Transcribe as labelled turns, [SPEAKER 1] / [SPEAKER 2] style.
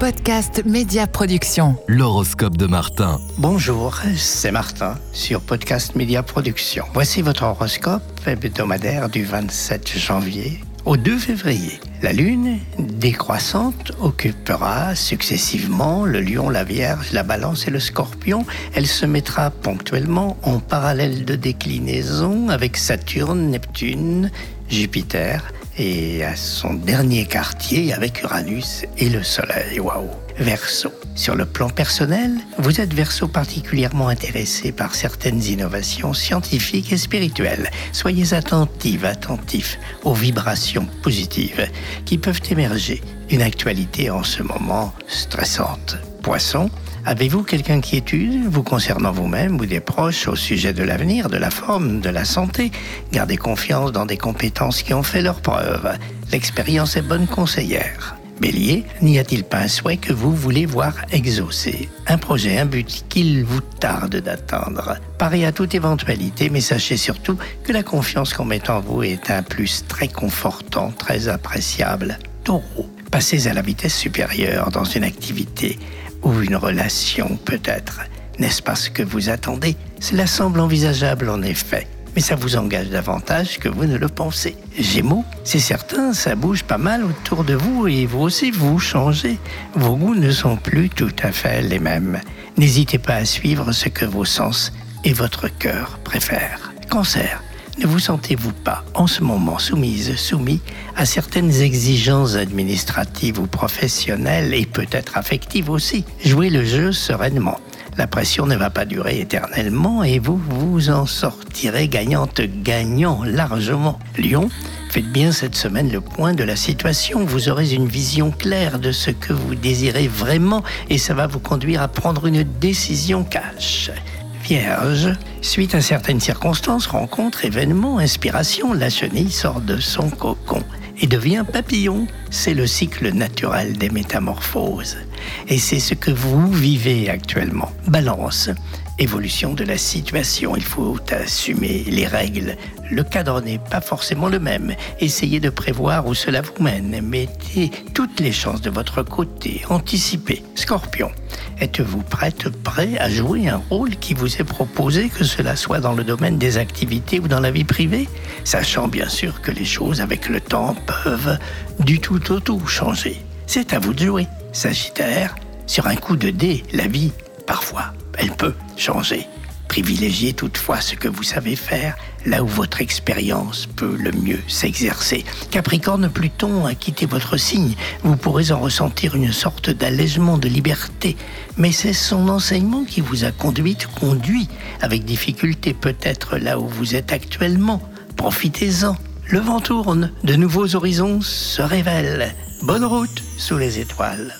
[SPEAKER 1] Podcast Média Production.
[SPEAKER 2] L'horoscope de Martin.
[SPEAKER 3] Bonjour, c'est Martin sur Podcast Média Production. Voici votre horoscope hebdomadaire du 27 janvier au 2 février. La Lune, décroissante, occupera successivement le Lion, la Vierge, la Balance et le Scorpion. Elle se mettra ponctuellement en parallèle de déclinaison avec Saturne, Neptune, Jupiter et à son dernier quartier avec Uranus et le Soleil. Waouh Verseau. Sur le plan personnel, vous êtes Verseau particulièrement intéressé par certaines innovations scientifiques et spirituelles. Soyez attentive, attentif aux vibrations positives qui peuvent émerger d'une actualité en ce moment stressante. Poisson, Avez-vous quelque inquiétude vous concernant vous-même ou des proches au sujet de l'avenir, de la forme, de la santé? Gardez confiance dans des compétences qui ont fait leur preuve. L'expérience est bonne conseillère. Bélier, n'y a-t-il pas un souhait que vous voulez voir exaucé? Un projet, un but qu'il vous tarde d'atteindre Parez à toute éventualité, mais sachez surtout que la confiance qu'on met en vous est un plus très confortant, très appréciable. Taureau, passez à la vitesse supérieure dans une activité ou une relation peut-être. N'est-ce pas ce que vous attendez? Cela semble envisageable en effet, mais ça vous engage davantage que vous ne le pensez. Gémeaux, c'est certain, ça bouge pas mal autour de vous et vous aussi vous changez. Vos goûts ne sont plus tout à fait les mêmes. N'hésitez pas à suivre ce que vos sens et votre cœur préfèrent. Cancer, ne vous sentez-vous pas en ce moment soumise, soumis à certaines exigences administratives ou professionnelles et peut-être affectives aussi? Jouez le jeu sereinement. La pression ne va pas durer éternellement et vous vous en sortirez gagnante, gagnant largement. Lyon, faites bien cette semaine le point de la situation. Vous aurez une vision claire de ce que vous désirez vraiment et ça va vous conduire à prendre une décision cash. Vierge, suite à certaines circonstances, rencontres, événements, inspirations, la chenille sort de son cocon et devient papillon. C'est le cycle naturel des métamorphoses. Et c'est ce que vous vivez actuellement. Balance, évolution de la situation. Il faut assumer les règles. Le cadre n'est pas forcément le même. Essayez de prévoir où cela vous mène. Mettez toutes les chances de votre côté. Anticipez. Scorpion, êtes-vous prête, prêt à jouer un rôle qui vous est proposé, que cela soit dans le domaine des activités ou dans la vie privée? Sachant bien sûr que les choses avec le temps peuvent du tout au tout changer. C'est à vous de jouer. Sagittaire, sur un coup de dé, la vie, parfois, elle peut changer. Privilégiez toutefois ce que vous savez faire, là où votre expérience peut le mieux s'exercer. Capricorne, Pluton a quitté votre signe. Vous pourrez en ressentir une sorte d'allègement de liberté. Mais c'est son enseignement qui vous a conduite, conduit, avec difficulté peut-être là où vous êtes actuellement. Profitez-en. Le vent tourne, de nouveaux horizons se révèlent. Bonne route sous les étoiles.